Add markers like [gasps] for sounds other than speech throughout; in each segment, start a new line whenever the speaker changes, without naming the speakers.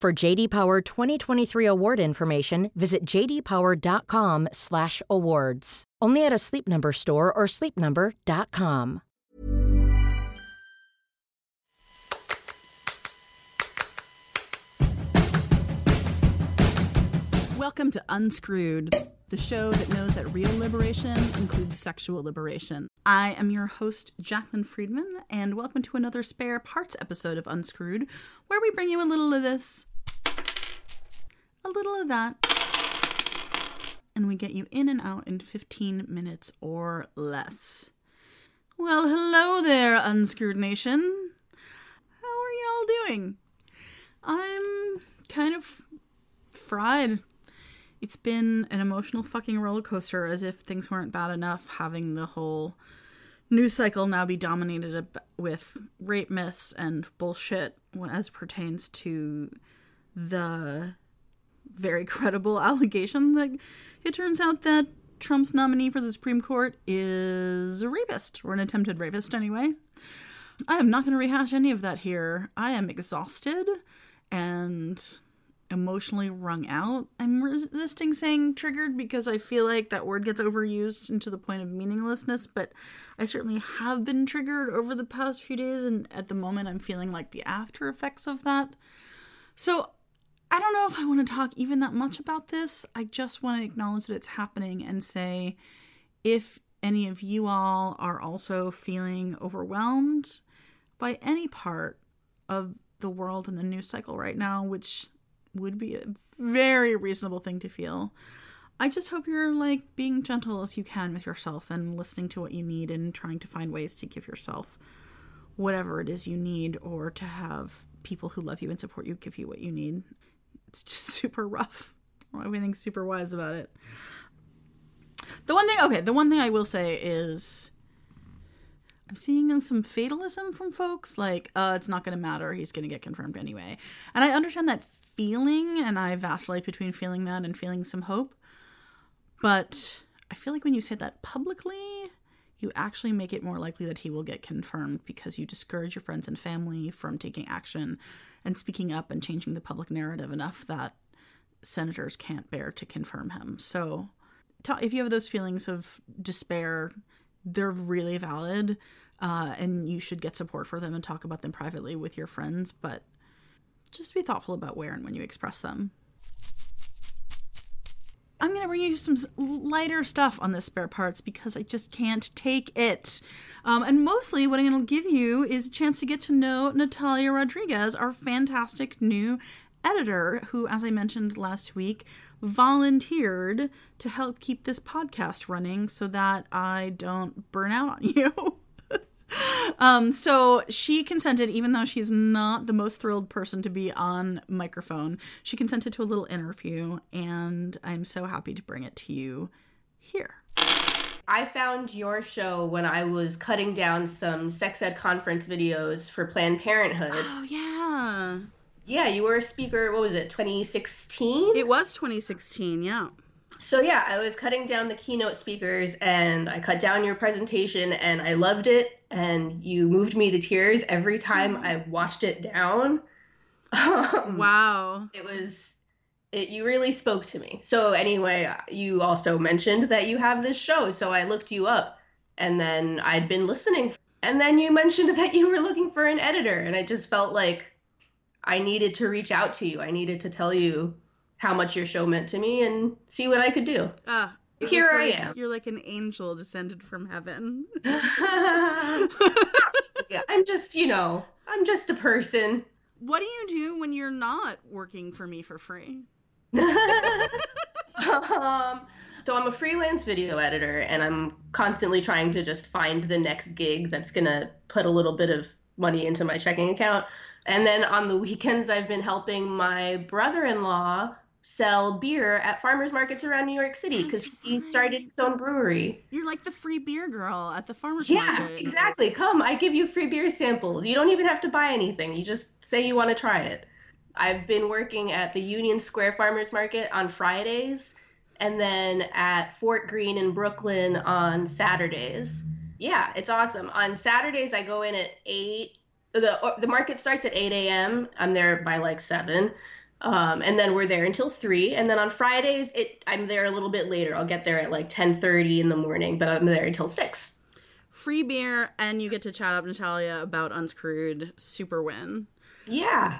For JD Power 2023 award information, visit jdpower.com/awards. Only at a Sleep Number store or sleepnumber.com.
Welcome to Unscrewed, the show that knows that real liberation includes sexual liberation. I am your host, Jaclyn Friedman, and welcome to another spare parts episode of Unscrewed, where we bring you a little of this, a little of that, and we get you in and out in 15 minutes or less. Well, hello there, Unscrewed Nation. How are y'all doing? I'm kind of fried it's been an emotional fucking roller coaster as if things weren't bad enough having the whole news cycle now be dominated with rape myths and bullshit as pertains to the very [laughs] credible allegation that it turns out that Trump's nominee for the Supreme Court is a rapist, or an attempted rapist anyway. I am not going to rehash any of that here. I am exhausted and emotionally wrung out. I'm resisting saying triggered because I feel like that word gets overused into the point of meaninglessness, but I certainly have been triggered over the past few days, and at the moment I'm feeling like the after effects of that. So I don't know if I want to talk even that much about this. I just want to acknowledge that it's happening and say if any of you all are also feeling overwhelmed by any part of the world and the news cycle right now, which would be a very reasonable thing to feel. I just hope you're like being gentle as you can with yourself and listening to what you need and trying to find ways to give yourself whatever it is you need or to have people who love you and support you give you what you need. It's just [laughs] super rough. Everything's super wise about it. The one thing, okay, the one thing I will say is I'm seeing some fatalism from folks like, uh, it's not going to matter. He's going to get confirmed anyway. And I understand that feeling, and I vacillate between feeling that and feeling some hope. But I feel like when you say that publicly, you actually make it more likely that he will get confirmed because you discourage your friends and family from taking action and speaking up and changing the public narrative enough that senators can't bear to confirm him. So, if you have those feelings of despair, they're really valid, uh, and you should get support for them and talk about them privately with your friends. But just be thoughtful about where and when you express them. I'm going to bring you some lighter stuff on the spare parts because I just can't take it. Um, and mostly, what I'm going to give you is a chance to get to know Natalia Rodriguez, our fantastic new editor, who, as I mentioned last week, volunteered to help keep this podcast running so that I don't burn out on [laughs] you. Um, so she consented, even though she's not the most thrilled person to be on microphone. She consented to a little interview, and I'm so happy to bring it to you here.
I found your show when I was cutting down some sex ed conference videos for Planned Parenthood.
Oh, yeah.
Yeah, you were a speaker, what was it, 2016?
It was 2016, yeah.
So yeah, I was cutting down the keynote speakers and I cut down your presentation and I loved it and you moved me to tears every time I watched it down. [laughs]
Um, wow.
It was it you really spoke to me. So anyway, you also mentioned that you have this show, so I looked you up and then I'd been listening and then you mentioned [laughs] that you were looking for an editor and I just felt like I needed to reach out to you. I needed to tell you how much your show meant to me and see what I could do.
Ah,
Here I
like-
am.
You're like an angel descended from heaven. [laughs] [laughs]
yeah, I'm just, you know, I'm just a person.
What do you do when you're not working for me for free? [laughs]
um, so I'm a freelance video editor, and I'm constantly trying to just find the next gig that's gonna put a little bit of money into my checking account. And then on the weekends, I've been helping my brother-in-law sell beer at farmers markets around New York City because he
right.
started his own brewery.
You're like the free beer girl at the farmer's
Yeah,
market.
Yeah, exactly. Come, I give you free beer samples. You don't even have to buy anything. You just say you want to try it. I've been working at the Union Square Farmers Market on Fridays and then at Fort Greene in Brooklyn on Saturdays. Yeah, it's awesome. On Saturdays, I go in at 8. The, the market starts at 8 a.m. I'm there by like 7. Um, and then we're there until 3 and then on fridays it i'm there a little bit later i'll get there at like 10.30 in the morning but i'm there until 6
Free beer, and you get to chat up Natalia about Unscrewed. Super win.
yeah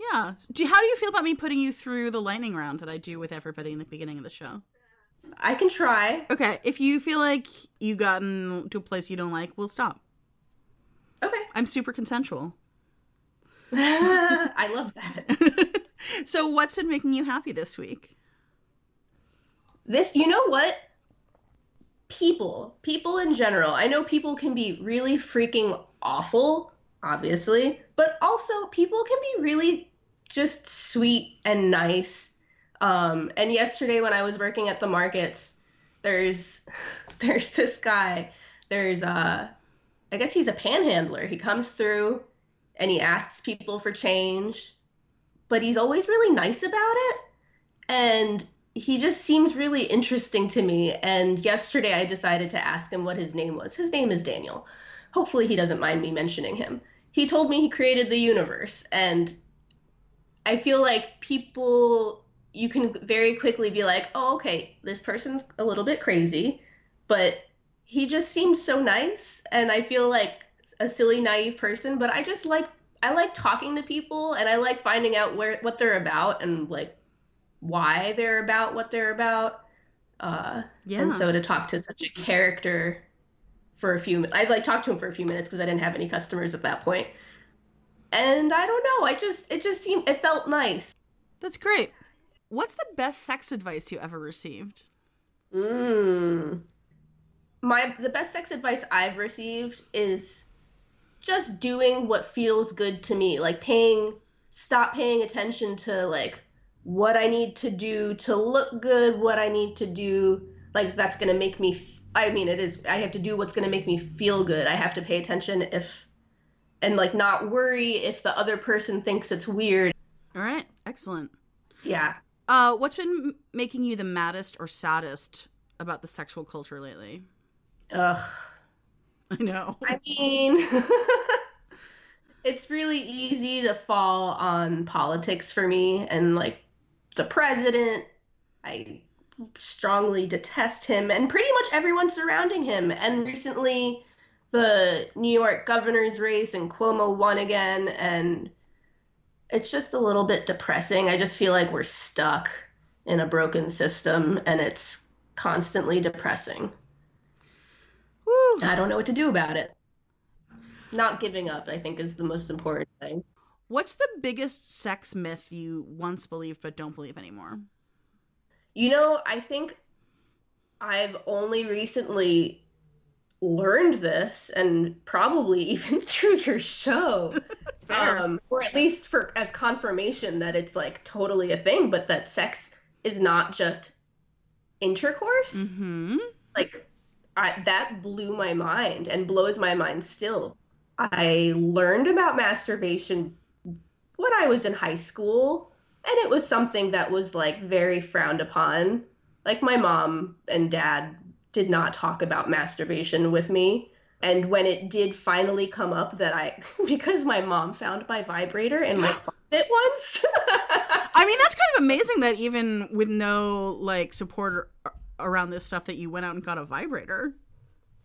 Yeah. Do, how do you feel about me putting you through the lightning round that I do with everybody in the beginning of the show?
I can try.
Okay, if you feel like you've gotten to a place you don't like, we'll stop.
Okay.
I'm super consensual. [laughs]
I love that. [laughs]
so, what's been making you happy this week?
This, you know what? People, people in general. I know people can be really freaking awful, obviously, but also people can be really just sweet and nice. Um, and yesterday when I was working at the markets, there's [laughs] there's this guy. There's uh I guess he's a panhandler. He comes through and he asks people for change, but he's always really nice about it. And he just seems really interesting to me. And yesterday I decided to ask him what his name was. His name is Daniel. Hopefully he doesn't mind me mentioning him. He told me he created the universe. And I feel like people, you can very quickly be like, oh, okay, this person's a little bit crazy, but he just seems so nice. And I feel like a silly, naive person, but I just like, I like talking to people and I like finding out where, what they're about and like why they're about what they're about. Uh,
Yeah.
And so to talk to such a character for a few, I'd like talk to him for a few minutes because I didn't have any customers at that point. And I don't know, I just it just seemed it felt nice.
That's great. What's the best sex advice you ever received?
Mm. My the best sex advice I've received is just doing what feels good to me, like paying stop paying attention to like what I need to do to look good, what I need to do like that's going to make me f- I mean it is I have to do what's going to make me feel good. I have to pay attention if and like not worry if the other person thinks it's weird.
All right, excellent.
Yeah.
Uh, what's been making you the maddest or saddest about the sexual culture lately?
Ugh. [laughs]
I know.
I mean, [laughs] it's really easy to fall on politics for me and like the president. I strongly detest him and pretty much everyone surrounding him. And recently, the New York governor's race and Cuomo won again. And it's just a little bit depressing. I just feel like we're stuck in a broken system and it's constantly depressing.
Woo.
I don't know what to do about it. Not giving up, I think, is the most important thing.
What's the biggest sex myth you once believed but don't believe anymore?
You know, I think I've only recently learned this, and probably [laughs] even through your show, [laughs] um, or at least for as confirmation that it's like totally a thing, but that sex is not just intercourse.
Mm-hmm.
like I, that blew my mind and blows my mind still. I learned about masturbation when I was in high school, and it was something that was like very frowned upon. Like my mom and dad did not talk about masturbation with me. And when it did finally come up that I, [laughs] because my mom found my vibrator in my [gasps] closet once. [laughs]
I mean, that's kind of amazing that even with no like support ar- around this stuff, that you went out and got a vibrator.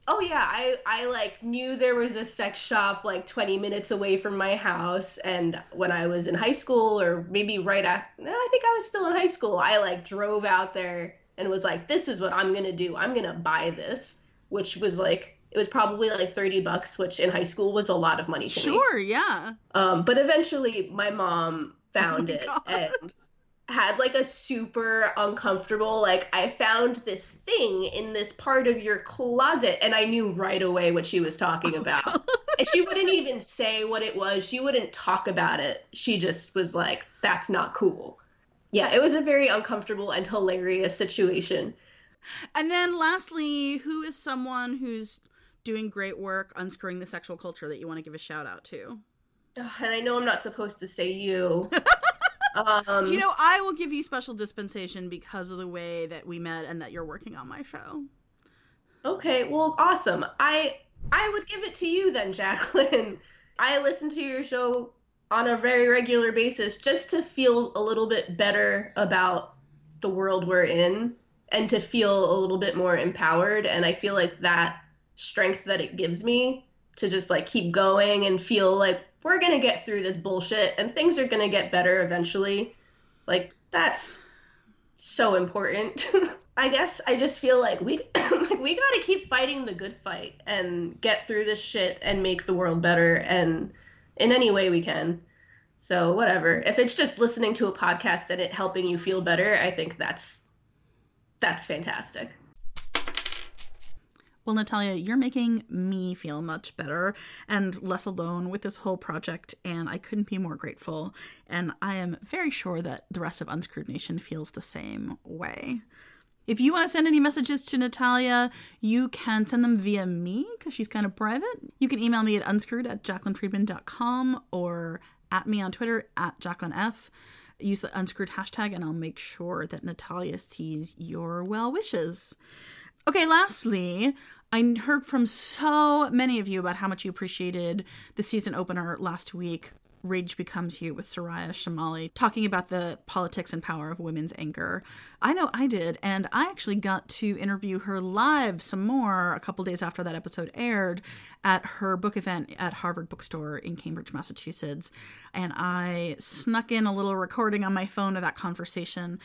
Oh yeah, I I like knew there was a sex shop like 20 minutes away from my house and when I was in high school or maybe right after no, I think I was still in high school. I like drove out there and was like this is what I'm going to do. I'm going to buy this, which was like it was probably like 30 bucks, which in high school was a lot of money to
Sure,
me.
yeah.
Um but eventually my mom found
Oh
it
God.
and had like a super uncomfortable like i found this thing in this part of your closet and i knew right away what she was talking
Oh
about. [laughs] and she wouldn't even say what it was. She wouldn't talk about it. She just was like that's not cool. Yeah it was a very uncomfortable and hilarious situation.
And then lastly, who is someone who's doing great work unscrewing the sexual culture that you want to give a shout out to?
And i know i'm not supposed to say you [laughs] um
you know, I will give you special dispensation because of the way that we met and that you're working on my show.
Okay, well, awesome. I I would give it to you then, [laughs] Jaclyn. I listen to your show on a very regular basis just to feel a little bit better about the world we're in and to feel a little bit more empowered and I feel like that strength that it gives me to just like keep going and feel like we're going to get through this bullshit and things are going to get better eventually. Like that's so important. [laughs] I guess I just feel like we [clears throat] like we got to keep fighting the good fight and get through this shit and make the world better and in any way we can. So whatever. If it's just listening to a podcast and it helping you feel better, I think that's that's fantastic.
Well, Natalia, you're making me feel much better and less alone with this whole project, and I couldn't be more grateful. And I am very sure that the rest of Unscrewed Nation feels the same way. If you want to send any messages to Natalia, you can send them via me because she's kind of private. You can email me at unscrewed at jaclynfriedman.com or at me on Twitter at Jaclyn F. Use the unscrewed hashtag and I'll make sure that Natalia sees your well wishes. Okay, lastly, I heard from so many of you about how much you appreciated the season opener last week, Rage Becomes You with Soraya Chemaly, talking about the politics and power of women's anger. I know I did, and I actually got to interview her live some more a couple days after that episode aired at her book event at Harvard Bookstore in Cambridge, Massachusetts. And I snuck in a little recording on my phone of that conversation.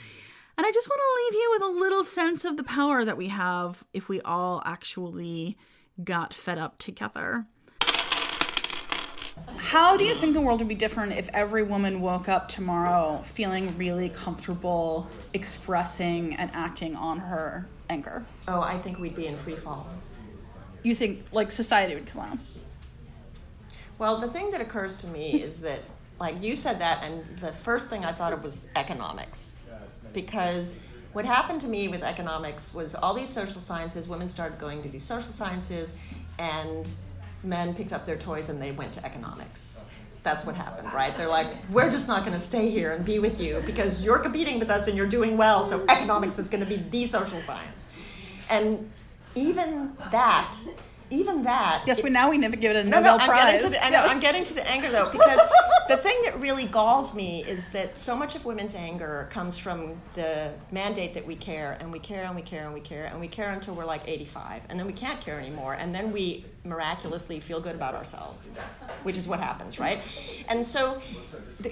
And I just want to leave you with a little sense of the power that we have if we all actually got fed up together. How do you think the world would be different if every woman woke up tomorrow feeling really comfortable expressing and acting on her anger?
Oh, I think we'd be in free fall.
You think like society would collapse?
Well, the thing that occurs to me is that, like you said that, and the first thing I thought of was economics. Because what happened to me with economics was all these social sciences, women started going to these social sciences, and men picked up their toys and they went to economics. That's what happened, right? They're like, we're just not going to stay here and be with you because you're competing with us and you're doing well, so economics is going to be the social science. And even that, even that,
Yes, but now we never give it a
no,
Nobel
no, I'm
Prize.
getting to the,
Yes.
I'm getting to the anger though, because the thing really galls me is that so much of women's anger comes from the mandate that we care, and we care, and we care, and we care, and we care until we're like 85, and then we can't care anymore, and then we miraculously feel good about ourselves, which is what happens, right? And so,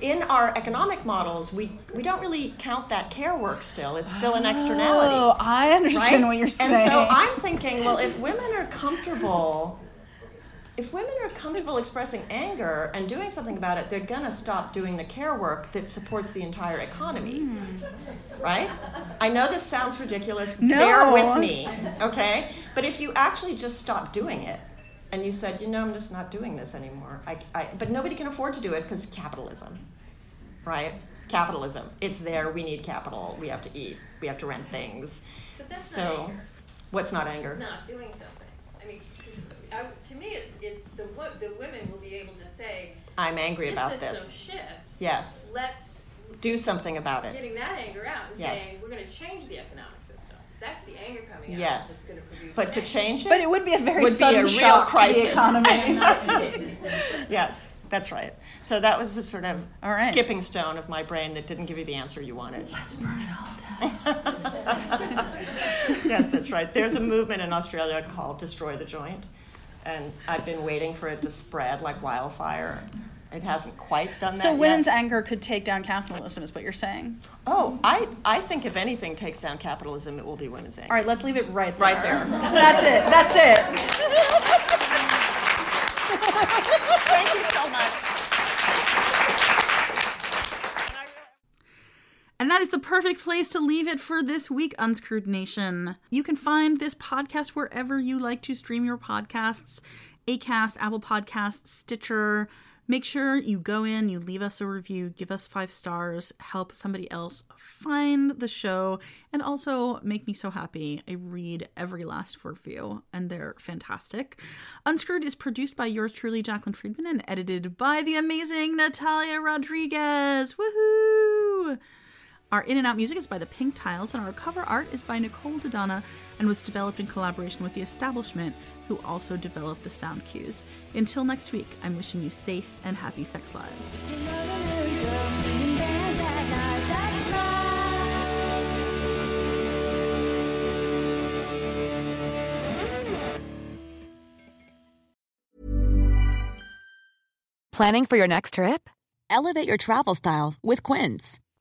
in our economic models, we we don't really count that care work still; it's still an externality
Oh, I understand
right?
what you're saying.
And so I'm thinking, well, if women are comfortable, if women are comfortable expressing anger and doing something about it, they're gonna stop doing the care work that supports the entire economy. Hmm. Right? I know this sounds ridiculous.
No.
Bear with me, okay? But if you actually just stop doing it and you said, you know, I'm just not doing this anymore, I, I, but nobody can afford to do it because capitalism right? Capitalism. It's there. We need capital. We have to eat. We have to rent things.
But that's
so,
not anger.
what's not anger?
Not doing something. I mean, 'cause I, to me, it's it's the the women will be able to say
I'm angry
this
about
system
this.
shits.
Yes.
Let's
Do something about it.
getting that anger out and
Yes.
saying we're going to change the economic system. That's the anger coming out.
Yes.
That's going to produce.
But to
change.
change it,
but it would be a very
would be
sudden
a real
shock to
crisis.
the economy. [laughs] [laughs]
Yes, That's right. So that was the sort of
All right.
skipping stone of my brain that didn't give you the answer you wanted.
Let's burn it all down. [laughs]
yes, that's right. There's a movement in Australia called Destroy the Joint, and I've been waiting for it to spread like wildfire. It hasn't quite done that.
So
yet.
women's anger could take down capitalism, is what you're saying.
Oh, I, I think if anything takes down capitalism, it will be women's anger.
All right, let's leave it right there.
Right there.
That's it. That's it. [laughs]
Thank you so much.
And that is the perfect place to leave it for this week, Unscrewed Nation. You can find this podcast wherever you like to stream your podcasts Acast, Apple Podcasts, Stitcher. Make sure you go in, you leave us a review, give us five stars, help somebody else find the show, and also make me so happy. I read every last review, and they're fantastic. Unscrewed is produced by yours truly, Jaclyn Friedman, and edited by the amazing Natalia Rodriguez. Woohoo! Our in and out music is by the Pink Tiles, and our cover art is by Nicole Dodonna and was developed in collaboration with the establishment, who also developed the sound cues. Until next week, I'm wishing you safe and happy sex lives.
Planning for your next trip? Elevate your travel style with Quince.